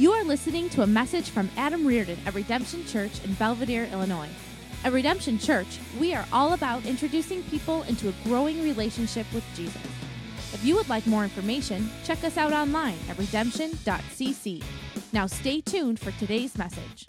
You are listening to a message from Adam Reardon at Redemption Church in Belvidere, Illinois. At Redemption Church, we are all about introducing people into a growing relationship with Jesus. If you would like more information, check us out online at redemption.cc. Now stay tuned for today's message.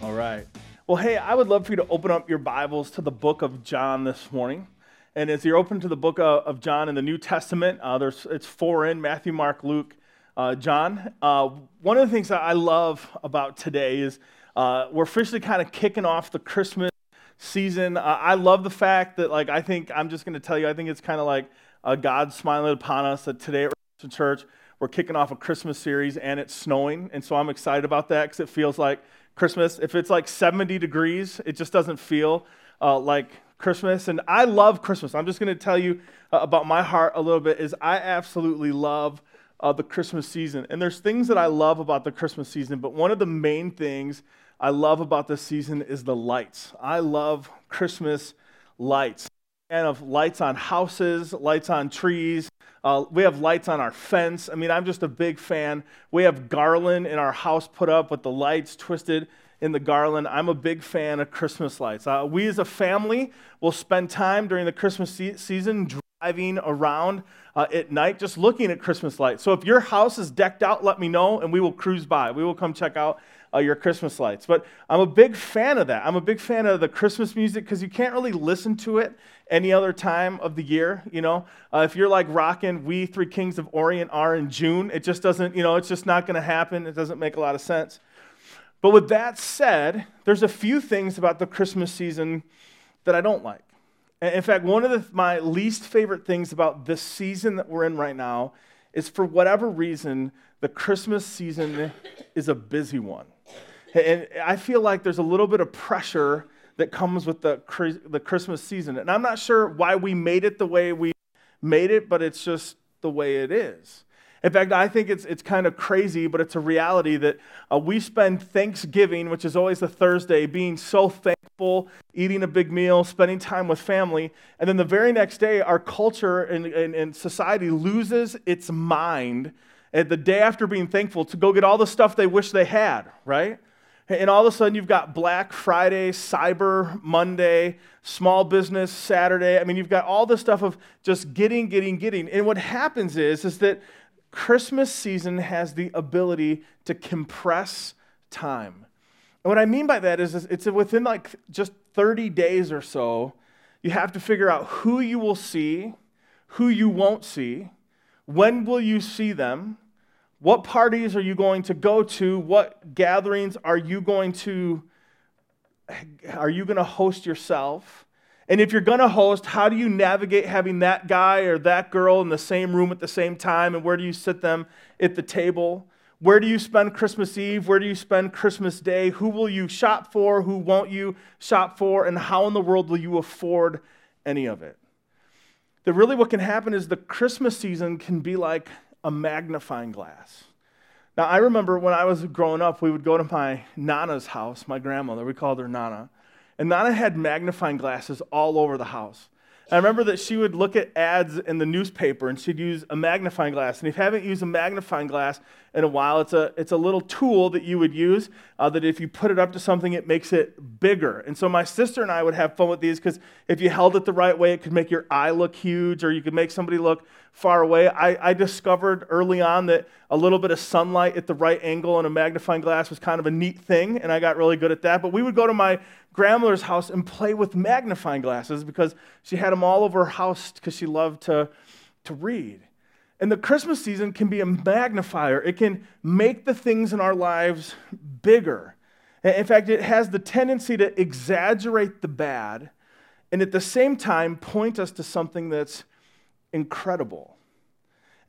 All right. Well, hey, I would love for you to open up your Bibles to the book of John this morning. And as you're open to the book of John in the New Testament, uh, there's, it's four in Matthew, Mark, Luke, uh, John. Uh, one of the things that I love about today is uh, we're officially kind of kicking off the Christmas season. Uh, I love the fact that, like, I think I'm just going to tell you, I think it's kind of like uh, God smiling upon us that today at Church we're kicking off a Christmas series and it's snowing, and so I'm excited about that because it feels like Christmas. If it's like 70 degrees, it just doesn't feel uh, like Christmas. And I love Christmas. I'm just going to tell you about my heart a little bit. Is I absolutely love uh, the Christmas season. And there's things that I love about the Christmas season, but one of the main things I love about this season is the lights. I love Christmas lights. And of lights on houses, lights on trees. Uh, we have lights on our fence. I mean, I'm just a big fan. We have garland in our house put up with the lights twisted in the garland. I'm a big fan of Christmas lights. Uh, we as a family will spend time during the Christmas se- season driving around uh, at night just looking at Christmas lights. So if your house is decked out, let me know and we will cruise by. We will come check out uh, your Christmas lights. But I'm a big fan of that. I'm a big fan of the Christmas music because you can't really listen to it any other time of the year. You know, uh, if you're like rocking "We Three Kings of Orient" are in June, it just doesn't. You know, it's just not going to happen. It doesn't make a lot of sense. But with that said, there's a few things about the Christmas season that I don't like. In fact, one of the, my least favorite things about this season that we're in right now is for whatever reason, the Christmas season is a busy one. And I feel like there's a little bit of pressure that comes with the, the Christmas season. And I'm not sure why we made it the way we made it, but it's just the way it is. In fact, I think it's, it's kind of crazy, but it's a reality that uh, we spend Thanksgiving, which is always a Thursday, being so thankful, eating a big meal, spending time with family. And then the very next day, our culture and, and, and society loses its mind at the day after being thankful to go get all the stuff they wish they had, right? And all of a sudden, you've got Black Friday, Cyber Monday, Small Business Saturday. I mean, you've got all this stuff of just getting, getting, getting. And what happens is, is that Christmas season has the ability to compress time. And what I mean by that is, it's within like just 30 days or so, you have to figure out who you will see, who you won't see, when will you see them, what parties are you going to go to? What gatherings are you going to are you going to host yourself? And if you're going to host, how do you navigate having that guy or that girl in the same room at the same time and where do you sit them at the table? Where do you spend Christmas Eve? Where do you spend Christmas Day? Who will you shop for? Who won't you shop for? And how in the world will you afford any of it? That really what can happen is the Christmas season can be like a magnifying glass. Now, I remember when I was growing up, we would go to my Nana's house, my grandmother, we called her Nana. And Nana had magnifying glasses all over the house. I remember that she would look at ads in the newspaper and she'd use a magnifying glass. And if you haven't used a magnifying glass in a while, it's a, it's a little tool that you would use uh, that if you put it up to something, it makes it bigger. And so my sister and I would have fun with these because if you held it the right way, it could make your eye look huge or you could make somebody look far away. I, I discovered early on that a little bit of sunlight at the right angle on a magnifying glass was kind of a neat thing, and I got really good at that. But we would go to my grandmother's house and play with magnifying glasses because she had them all over her house because she loved to, to read. And the Christmas season can be a magnifier, it can make the things in our lives bigger. In fact, it has the tendency to exaggerate the bad and at the same time point us to something that's incredible.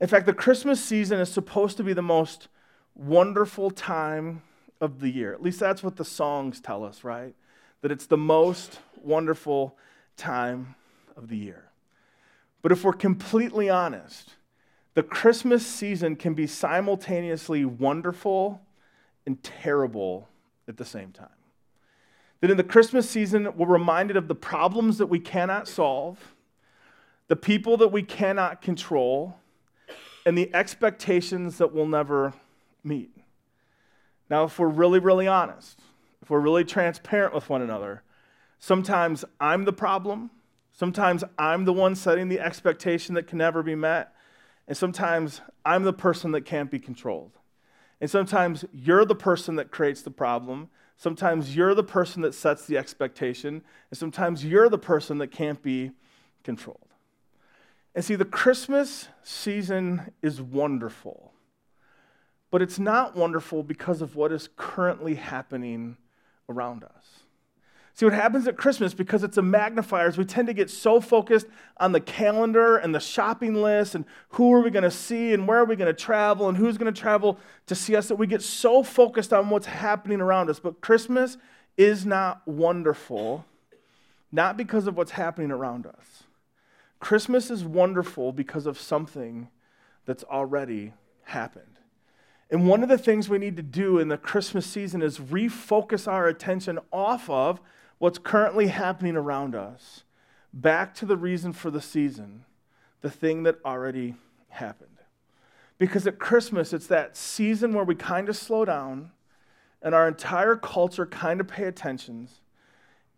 In fact, the Christmas season is supposed to be the most wonderful time of the year. At least that's what the songs tell us, right? That it's the most wonderful time of the year. But if we're completely honest, the Christmas season can be simultaneously wonderful and terrible at the same time. That in the Christmas season, we're reminded of the problems that we cannot solve, the people that we cannot control, and the expectations that we'll never meet. Now, if we're really, really honest, if we're really transparent with one another, sometimes I'm the problem. Sometimes I'm the one setting the expectation that can never be met. And sometimes I'm the person that can't be controlled. And sometimes you're the person that creates the problem. Sometimes you're the person that sets the expectation. And sometimes you're the person that can't be controlled. And see, the Christmas season is wonderful, but it's not wonderful because of what is currently happening around us. See, what happens at Christmas, because it's a magnifier, is we tend to get so focused on the calendar and the shopping list and who are we going to see and where are we going to travel and who's going to travel to see us that we get so focused on what's happening around us. But Christmas is not wonderful, not because of what's happening around us. Christmas is wonderful because of something that's already happened. And one of the things we need to do in the Christmas season is refocus our attention off of what's currently happening around us back to the reason for the season, the thing that already happened. Because at Christmas, it's that season where we kind of slow down and our entire culture kind of pay attention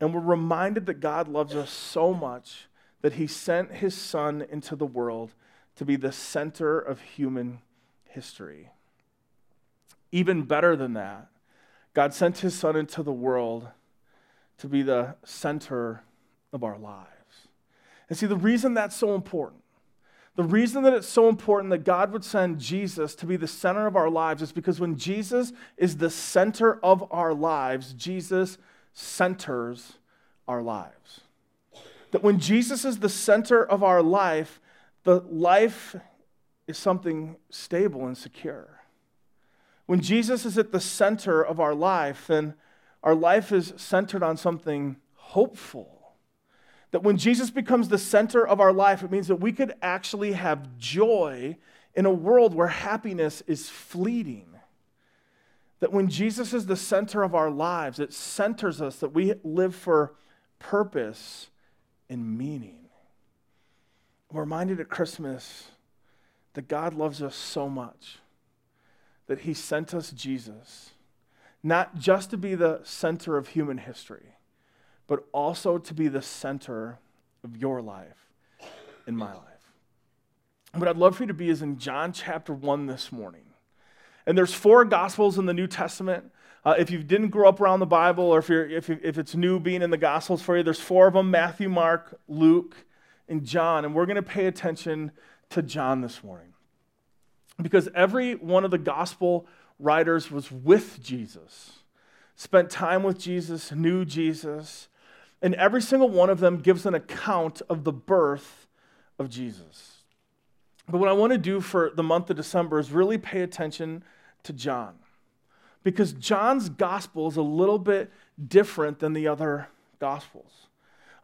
and we're reminded that God loves us so much that he sent his son into the world to be the center of human history. Even better than that, God sent his son into the world to be the center of our lives. And see, the reason that's so important, the reason that it's so important that God would send Jesus to be the center of our lives is because when Jesus is the center of our lives, Jesus centers our lives. That when Jesus is the center of our life, the life is something stable and secure. When Jesus is at the center of our life, then our life is centered on something hopeful. That when Jesus becomes the center of our life, it means that we could actually have joy in a world where happiness is fleeting. That when Jesus is the center of our lives, it centers us that we live for purpose and meaning. We're reminded at Christmas that God loves us so much that he sent us Jesus not just to be the center of human history, but also to be the center of your life and my life. What I'd love for you to be is in John chapter 1 this morning. And there's four gospels in the New Testament. Uh, if you didn't grow up around the Bible or if, you're, if, if it's new being in the gospels for you, there's four of them Matthew, Mark, Luke, and John. And we're going to pay attention to John this morning. Because every one of the gospel writers was with Jesus, spent time with Jesus, knew Jesus, and every single one of them gives an account of the birth of Jesus. But what I want to do for the month of December is really pay attention to John. Because John's gospel is a little bit different than the other gospels.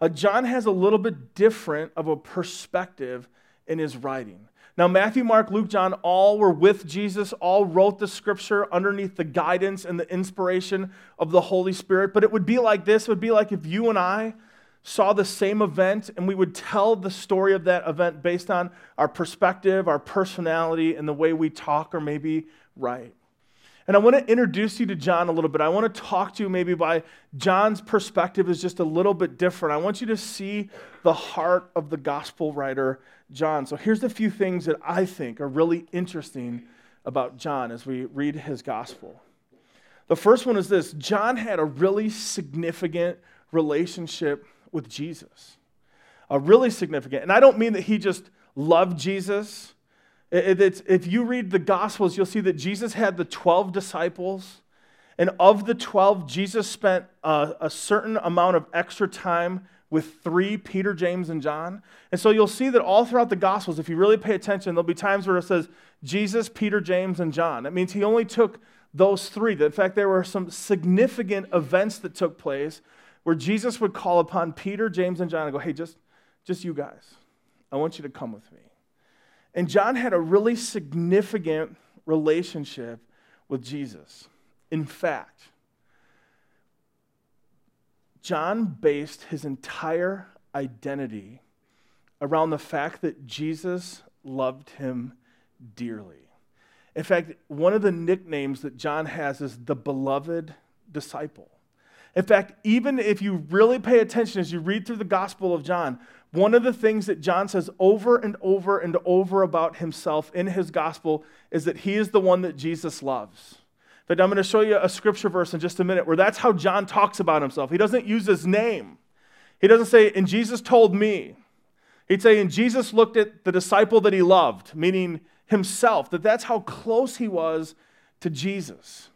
Uh, John has a little bit different of a perspective in his writing. Now, Matthew, Mark, Luke, John all were with Jesus, all wrote the scripture underneath the guidance and the inspiration of the Holy Spirit. But it would be like this it would be like if you and I saw the same event and we would tell the story of that event based on our perspective, our personality, and the way we talk or maybe write. And I want to introduce you to John a little bit. I want to talk to you maybe by John's perspective is just a little bit different. I want you to see the heart of the gospel writer, John. So here's a few things that I think are really interesting about John as we read his gospel. The first one is this John had a really significant relationship with Jesus. A really significant. And I don't mean that he just loved Jesus it's, if you read the Gospels, you'll see that Jesus had the 12 disciples. And of the 12, Jesus spent a, a, certain amount of extra time with three Peter, James, and John. And so you'll see that all throughout the Gospels, if you really pay attention, there'll be times where it says Jesus, Peter, James, and John. That means he only took those three. In fact, there were some significant events that took place where Jesus would call upon Peter, James, and John and go, hey, just, just you guys. I want you to come with me. And John had a really significant relationship with Jesus. In fact, John based his entire identity around the fact that Jesus loved him dearly. In fact, one of the nicknames that John has is the beloved disciple. In fact, even if you really pay attention as you read through the Gospel of John, one of the things that John says over and over and over about himself in his Gospel is that he is the one that Jesus loves. But I'm going to show you a scripture verse in just a minute where that's how John talks about himself. He doesn't use his name. He doesn't say, and Jesus told me. He'd say, and Jesus looked at the disciple that he loved, meaning himself, that that's how close he was to Jesus.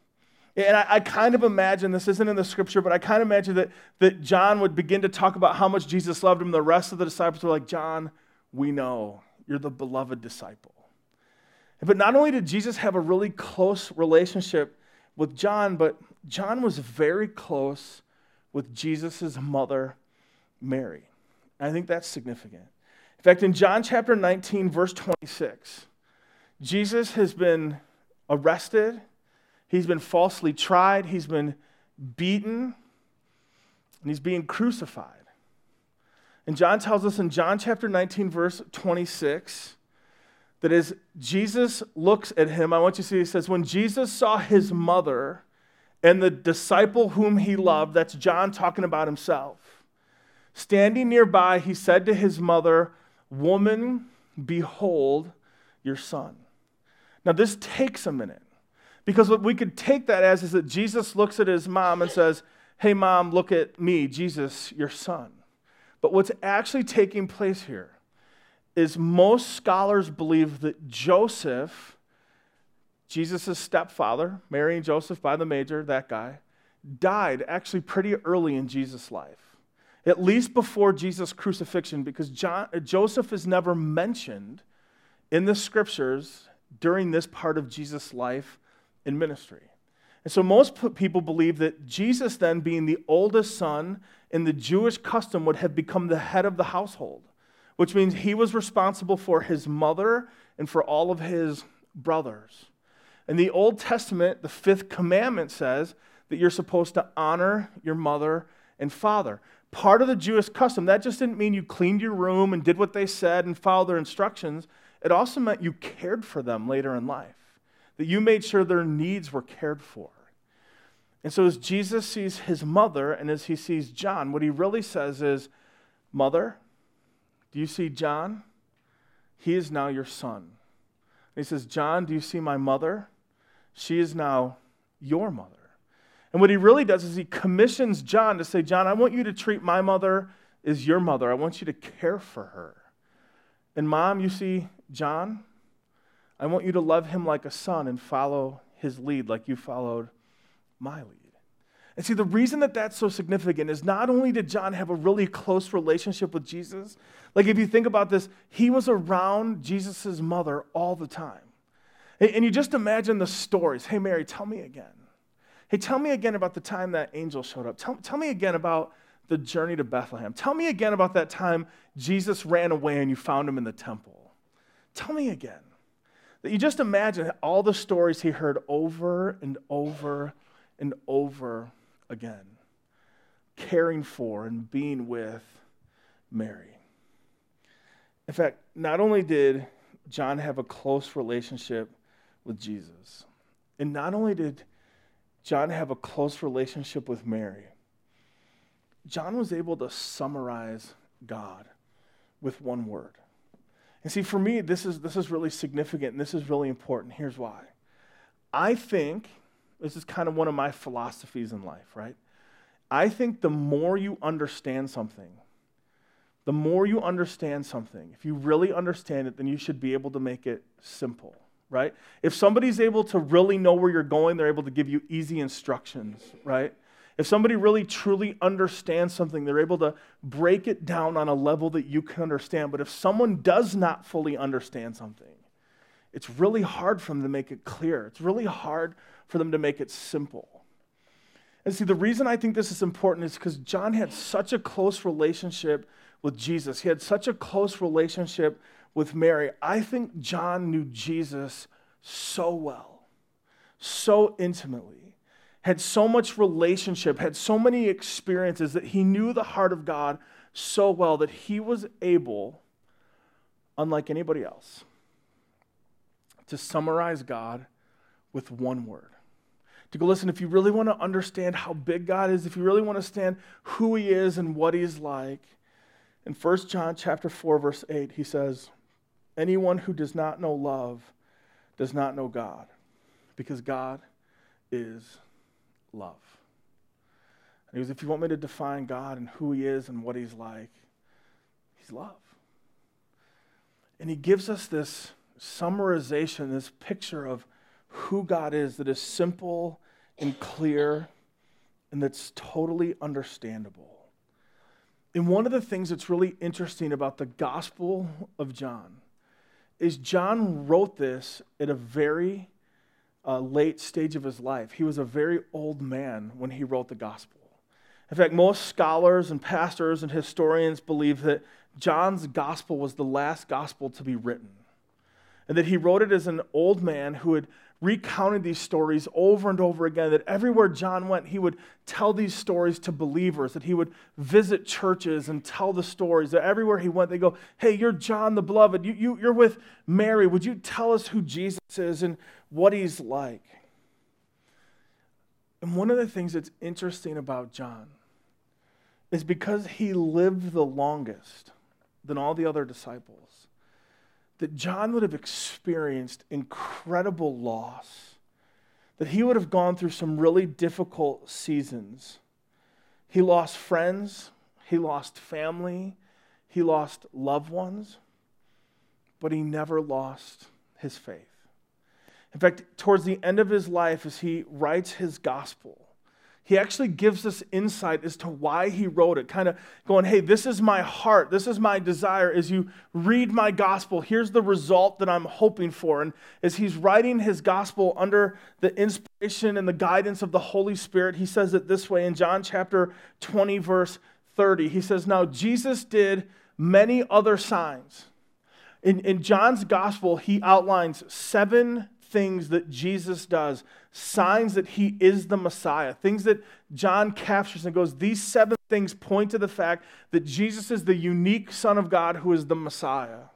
And I, I, kind of imagine, this isn't in the scripture, but I kind of imagine that, that John would begin to talk about how much Jesus loved him. The rest of the disciples were like, John, we know you're the beloved disciple. But not only did Jesus have a really close relationship with John, but John was very close with Jesus' mother, Mary. I think that's significant. In fact, in John chapter 19, verse 26, Jesus has been arrested He's been falsely tried, he's been beaten, and he's being crucified. And John tells us in John chapter 19, verse 26, that as Jesus looks at him, I want you to see, he says, When Jesus saw his mother and the disciple whom he loved, that's John talking about himself, standing nearby, he said to his mother, Woman, behold your son. Now, this takes a minute. Because what we could take that as is that Jesus looks at his mom and says, Hey, mom, look at me, Jesus, your son. But what's actually taking place here is most scholars believe that Joseph, Jesus' stepfather, Mary and Joseph by the major, that guy, died actually pretty early in Jesus' life, at least before Jesus' crucifixion, because John, Joseph is never mentioned in the scriptures during this part of Jesus' life in ministry. And so most people believe that Jesus, then being the oldest son in the Jewish custom, would have become the head of the household, which means he was responsible for his mother and for all of his brothers. In the Old Testament, the fifth commandment says that you're supposed to honor your mother and father. Part of the Jewish custom, that just didn't mean you cleaned your room and did what they said and followed their instructions. It also meant you cared for them later in life that you made sure their needs were cared for. And so, as Jesus sees his mother and as he sees John, what he really says is, Mother, do you see John? He is now your son. And he says, John, do you see my mother? She is now your mother. And what he really does is he commissions John to say, John, I want you to treat my mother as your mother. I want you to care for her. And mom, you see John? I want you to love him like a son and follow his lead like you followed my lead. And see, the reason that that's so significant is not only did John have a really close relationship with Jesus, like if you think about this, he was around Jesus' mother all the time. And you just imagine the stories. Hey, Mary, tell me again. Hey, tell me again about the time that angel showed up. Tell, tell me again about the journey to Bethlehem. Tell me again about that time Jesus ran away and you found him in the temple. Tell me again. That you just imagine all the stories he heard over and over and over again, caring for and being with Mary. In fact, not only did John have a close relationship with Jesus, and not only did John have a close relationship with Mary, John was able to summarize God with one word. And see, for me, this is, this is really significant and this is really important. Here's why. I think, this is kind of one of my philosophies in life, right? I think the more you understand something, the more you understand something, if you really understand it, then you should be able to make it simple, right? If somebody's able to really know where you're going, they're able to give you easy instructions, right? If somebody really truly understands something, they're able to break it down on a level that you can understand. But if someone does not fully understand something, it's really hard for them to make it clear. It's really hard for them to make it simple. And see, the reason I think this is important is because John had such a close relationship with Jesus. He had such a close relationship with Mary. I think John knew Jesus so well, so intimately had so much relationship, had so many experiences that he knew the heart of God so well that he was able, unlike anybody else, to summarize God with one word. To go, listen, if you really want to understand how big God is, if you really want to understand who He is and what He's like, in 1 John chapter 4, verse 8, he says, Anyone who does not know love does not know God, because God is love. And he goes, If you want me to define God and who He is and what He's like, He's love. And He gives us this summarization, this picture of who God is that is simple and clear and that's totally understandable. And one of the things that's really interesting about the Gospel of John is John wrote this at a very uh, late stage of his life. He was a very old man when he wrote the Gospel. In fact, most scholars and pastors and historians believe that John's Gospel was the last Gospel to be written and that he wrote it as an old man who had recounted these stories over and over again. That everywhere John went, he would tell these stories to believers, that he would visit churches and tell the stories. That everywhere he went, they go, Hey, you're John the Beloved. You, you, you're with Mary. Would you tell us who Jesus is and what he's like? And one of the things that's interesting about John is because he lived the longest than all the other disciples that John would have experienced incredible loss, that he would have gone through some really difficult seasons. He lost friends, he lost family, he lost loved ones, but he never lost his faith. In fact, towards the end of his life, as he writes his gospel, he actually gives us insight as to why he wrote it, kind of going, hey, this is my heart, this is my desire. As you read my gospel, here's the result that I'm hoping for. And as he's writing his gospel under the inspiration and the guidance of the Holy Spirit, he says it this way in John chapter 20, verse 30. He says, Now Jesus did many other signs. In, in John's gospel, he outlines seven things that Jesus does, signs that he is the Messiah, things that John captures and goes, these seven things point to the fact that Jesus is the unique Son of God who is the Messiah.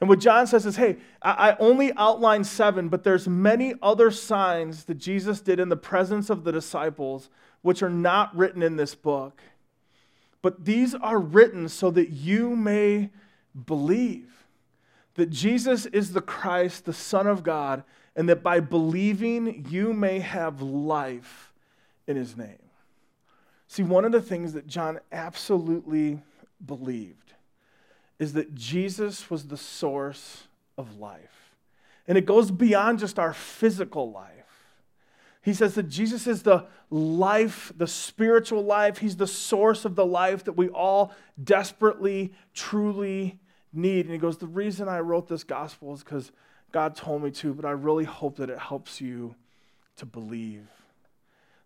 And what John says is, hey, I only outlined seven, but there's many other signs that Jesus did in the presence of the disciples, which are not written in this book. But these are written so that you may believe that Jesus is the Christ, the Son of God, and that by believing you may have life in his name. See, one of the things that John absolutely believed is that Jesus was the source of life. And it goes beyond just our physical life. He says that Jesus is the life, the spiritual life. He's the source of the life that we all desperately, truly need. And he goes, The reason I wrote this gospel is because God told me to, but I really hope that it helps you to believe.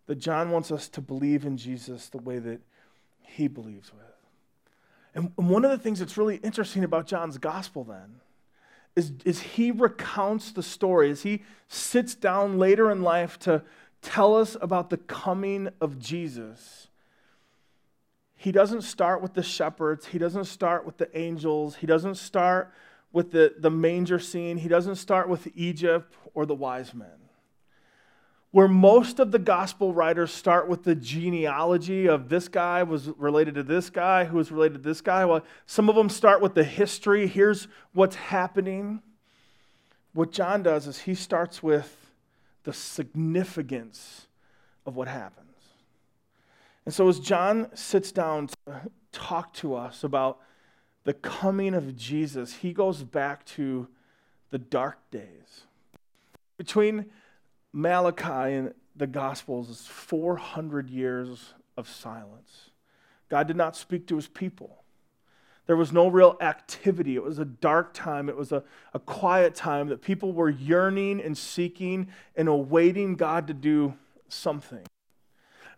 That John wants us to believe in Jesus the way that he believes with. And one of the things that's really interesting about John's gospel then is, is he recounts the story, as he sits down later in life to tell us about the coming of Jesus. He doesn't start with the shepherds, he doesn't start with the angels, he doesn't start with the, the manger scene. He doesn't start with Egypt or the wise men. Where most of the gospel writers start with the genealogy of this guy was related to this guy, who was related to this guy. Well, some of them start with the history. Here's what's happening. What John does is he starts with the significance of what happens. And so, as John sits down to talk to us about the coming of Jesus, he goes back to the dark days. Between Malachi and the Gospels is 400 years of silence. God did not speak to his people. There was no real activity. It was a dark time. It was a, a quiet time that people were yearning and seeking and awaiting God to do something.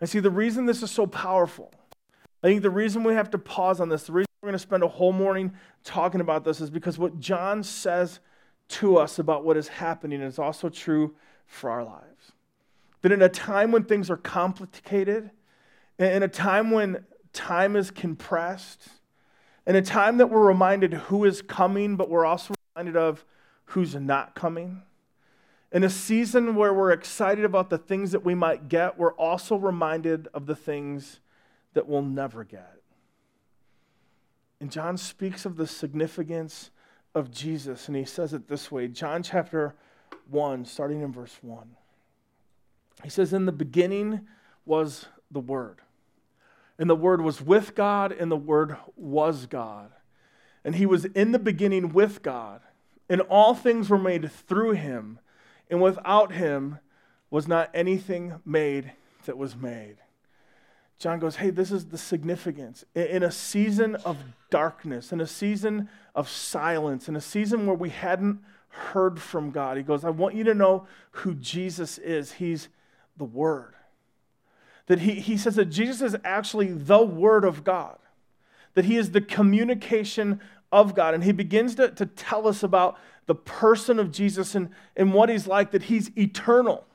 And see, the reason this is so powerful, I think the reason we have to pause on this, the reason we're going to spend a whole morning talking about this is because what John says to us about what is happening is also true for our lives. That in a time when things are complicated, in a time when time is compressed, in a time that we're reminded who is coming, but we're also reminded of who's not coming, In a season where we're excited about the things that we might get, we're also reminded of the things that we'll never get. And John speaks of the significance of Jesus, and he says it this way John chapter 1, starting in verse 1. He says, In the beginning was the Word, and the Word was with God, and the Word was God. And he was in the beginning with God, and all things were made through him, and without him was not anything made that was made. John goes, Hey, this is the significance. In a season of darkness, in a season of silence, in a season where we hadn't heard from God, he goes, I want you to know who Jesus is. He's the Word. That he, he says that Jesus is actually the Word of God, that he is the communication of God. And he begins to, to tell us about the person of Jesus and, and what he's like, that he's eternal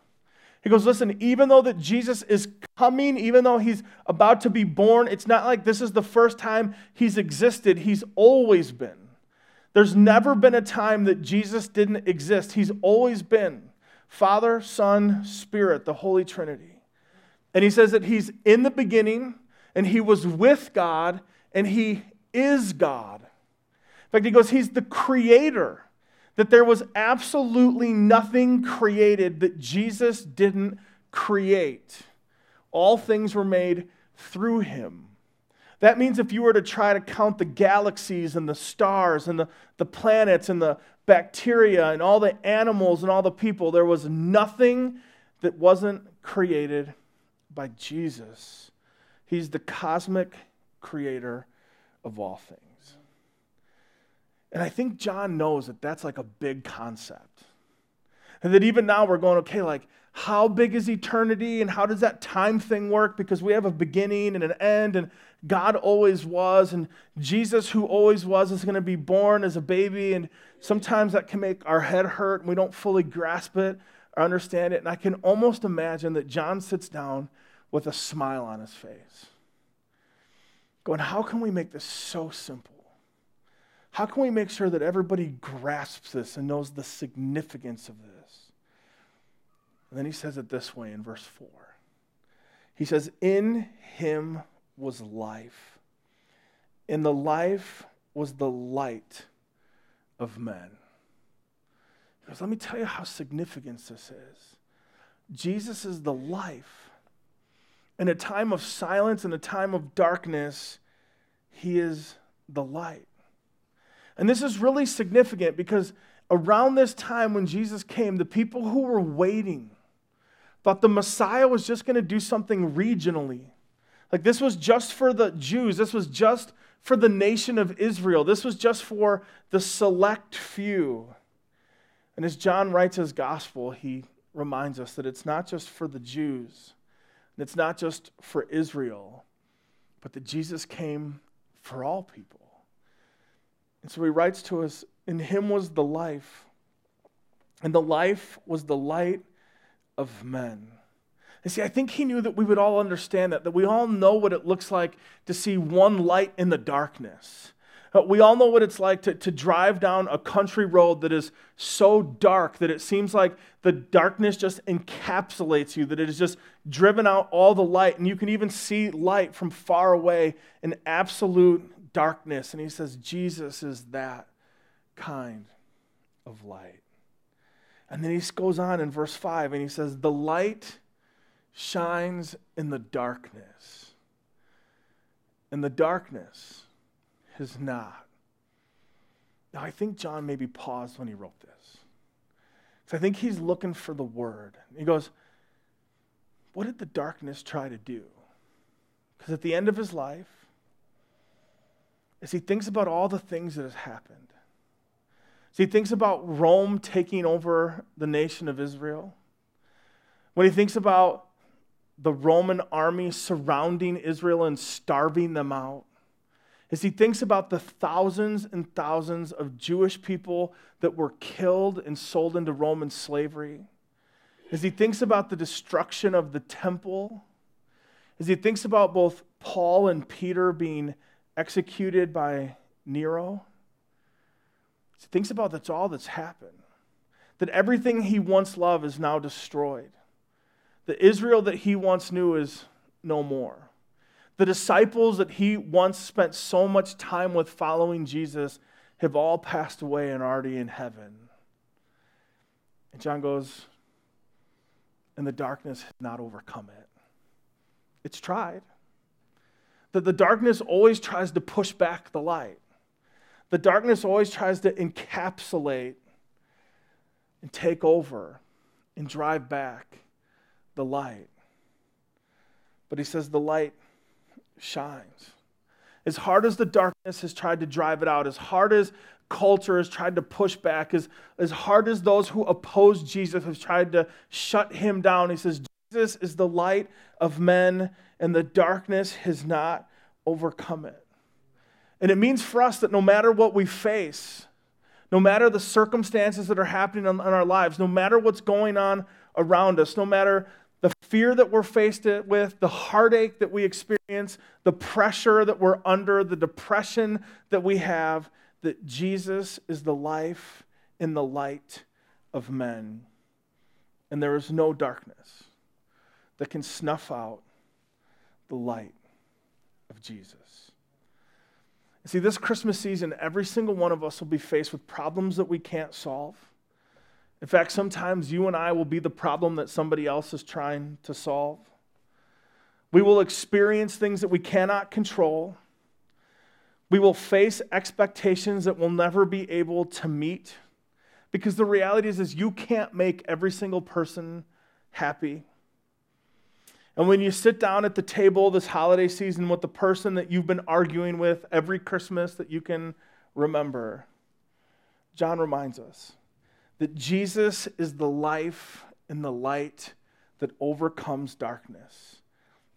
he goes, Listen, even though that Jesus is coming, even though he's about to be born, it's not like this is the first time he's existed. He's always been. There's never been a time that Jesus didn't exist. He's always been Father, Son, Spirit, the Holy Trinity. And he says that he's in the beginning and he was with God and he is God. In fact, he goes, He's the creator that there was absolutely nothing created that Jesus didn't create. All things were made through him. That means if you were to try to count the galaxies and the stars and the, the planets and the bacteria and all the animals and all the people, there was nothing that wasn't created by Jesus. He's the cosmic creator of all things. And I think John knows that that's like a big concept. And that even now we're going, okay, like, how big is eternity and how does that time thing work? Because we have a beginning and an end, and God always was, and Jesus, who always was, is going to be born as a baby. And sometimes that can make our head hurt and we don't fully grasp it or understand it. And I can almost imagine that John sits down with a smile on his face, going, How can we make this so simple? How can we make sure that everybody grasps this and knows the significance of this? And then he says it this way in verse 4. He says, In him was life, and the life was the light of men. He goes, Let me tell you how significant this is. Jesus is the life. In a time of silence, in a time of darkness, he is the light. And this is really significant because around this time when Jesus came, the people who were waiting thought the Messiah was just going to do something regionally. Like this was just for the Jews, this was just for the nation of Israel, this was just for the select few. And as John writes his gospel, he reminds us that it's not just for the Jews, and it's not just for Israel, but that Jesus came for all people. And so he writes to us In him was the life, and the life was the light of men. And see, I think he knew that we would all understand that, that we all know what it looks like to see one light in the darkness. Uh, we all know what it's like to, to drive down a country road that is so dark that it seems like the darkness just encapsulates you, that it has just driven out all the light. And you can even see light from far away in absolute darkness. And he says, Jesus is that kind of light. And then he goes on in verse 5 and he says, The light shines in the darkness, and the darkness is not. Now, I think John maybe paused when he wrote this. Because I think he's looking for the word. He goes, What did the darkness try to do? Because at the end of his life, as he thinks about all the things that has happened, as he thinks about Rome taking over the nation of Israel, when he thinks about the Roman army surrounding Israel and starving them out, as he thinks about the thousands and thousands of Jewish people that were killed and sold into Roman slavery, as he thinks about the destruction of the temple, as he thinks about both Paul and Peter being executed by Nero. He thinks about that's all that's happened. that everything he once loved is now destroyed. The Israel that he once knew is no more. The disciples that he once spent so much time with following Jesus have all passed away and are already in heaven. And John goes, and the darkness has not overcome it. It's tried. That the darkness always tries to push back the light. The darkness always tries to encapsulate and take over and drive back the light. But he says the light shines. As hard as the darkness has tried to drive it out, as hard as culture has tried to push back, as, as hard as those who oppose Jesus have tried to shut him down, he says, Jesus is the light of men, and the darkness has not overcome it. And it means for us that no matter what we face, no matter the circumstances that are happening in, our lives, no matter what's going on around us, no matter the fear that we're faced with, the heartache that we experience, the pressure that we're under, the depression that we have, that Jesus is the life in the light of men. And there is no darkness that can snuff out the light of Jesus. See, this Christmas season, every single one of us will be faced with problems that we can't solve. In fact, sometimes you and I will be the problem that somebody else is trying to solve. We will experience things that we cannot control. We will face expectations that we'll never be able to meet because the reality is, is you can't make every single person happy. And when you sit down at the table this holiday season with the person that you've been arguing with every Christmas that you can remember, John reminds us that Jesus is the life and the light that overcomes darkness.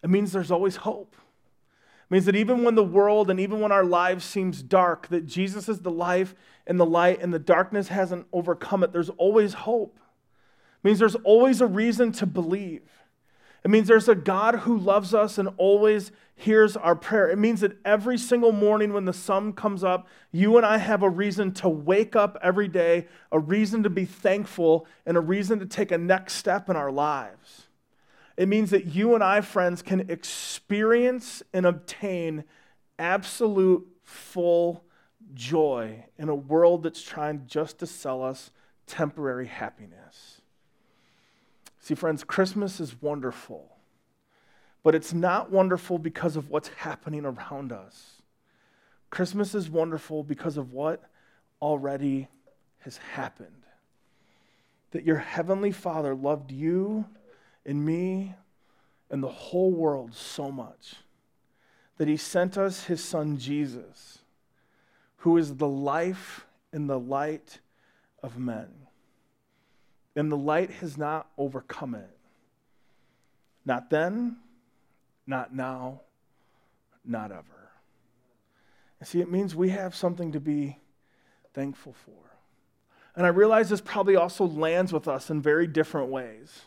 It means there's always hope. It means that even when the world and even when our lives seems dark, that Jesus is the life and the light and the darkness hasn't overcome it. There's always hope. It means there's always a reason to believe. It means there's a God who loves us and always hears our prayer. It means that every single morning when the sun comes up, you and I have a reason to wake up every day, a reason to be thankful, and a reason to take a next step in our lives. It means that you and I, friends, can experience and obtain absolute full joy in a world that's trying just to sell us temporary happiness. See, friends, Christmas is wonderful, but it's not wonderful because of what's happening around us. Christmas is wonderful because of what already has happened. That your heavenly Father loved you and me and the whole world so much that he sent us his son Jesus, who is the life and the light of men and the light has not overcome it. Not then, not now, not ever. And see, it means we have something to be thankful for. And I realize this probably also lands with us in very different ways.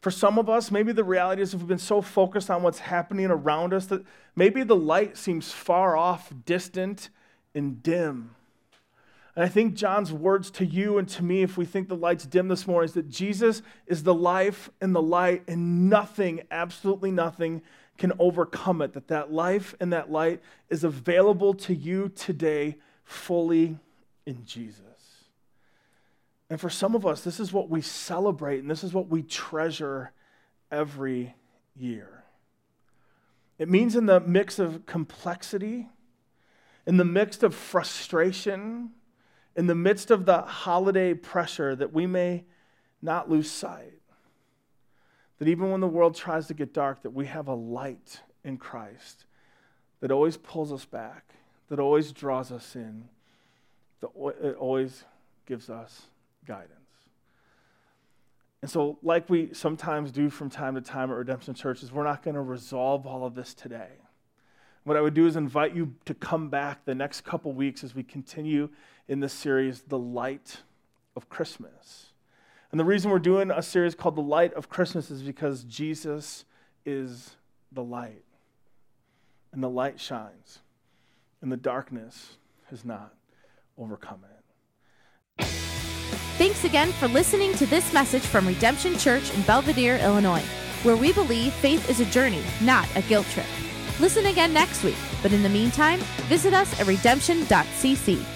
For some of us, maybe the reality is we've been so focused on what's happening around us that maybe the light seems far off, distant, and dim. And I think John's words to you and to me, if we think the light's dim this morning, is that Jesus is the life and the light, and nothing, absolutely nothing, can overcome it. That that life and that light is available to you today fully in Jesus. And for some of us, this is what we celebrate and this is what we treasure every year. It means in the mix of complexity, in the mix of frustration, in the midst of the holiday pressure that we may not lose sight. That even when the world tries to get dark, that we have a light in Christ that always pulls us back, that always draws us in, that always gives us guidance. And so, like we sometimes do from time to time at Redemption Churches, we're not going to resolve all of this today. What I would do is invite you to come back the next couple weeks as we continue in this series, The Light of Christmas. And the reason we're doing a series called The Light of Christmas is because Jesus is the light. And the light shines, and the darkness has not overcome it. Thanks again for listening to this message from Redemption Church in Belvidere, Illinois, where we believe faith is a journey, not a guilt trip. Listen again next week, but in the meantime, visit us at redemption.cc.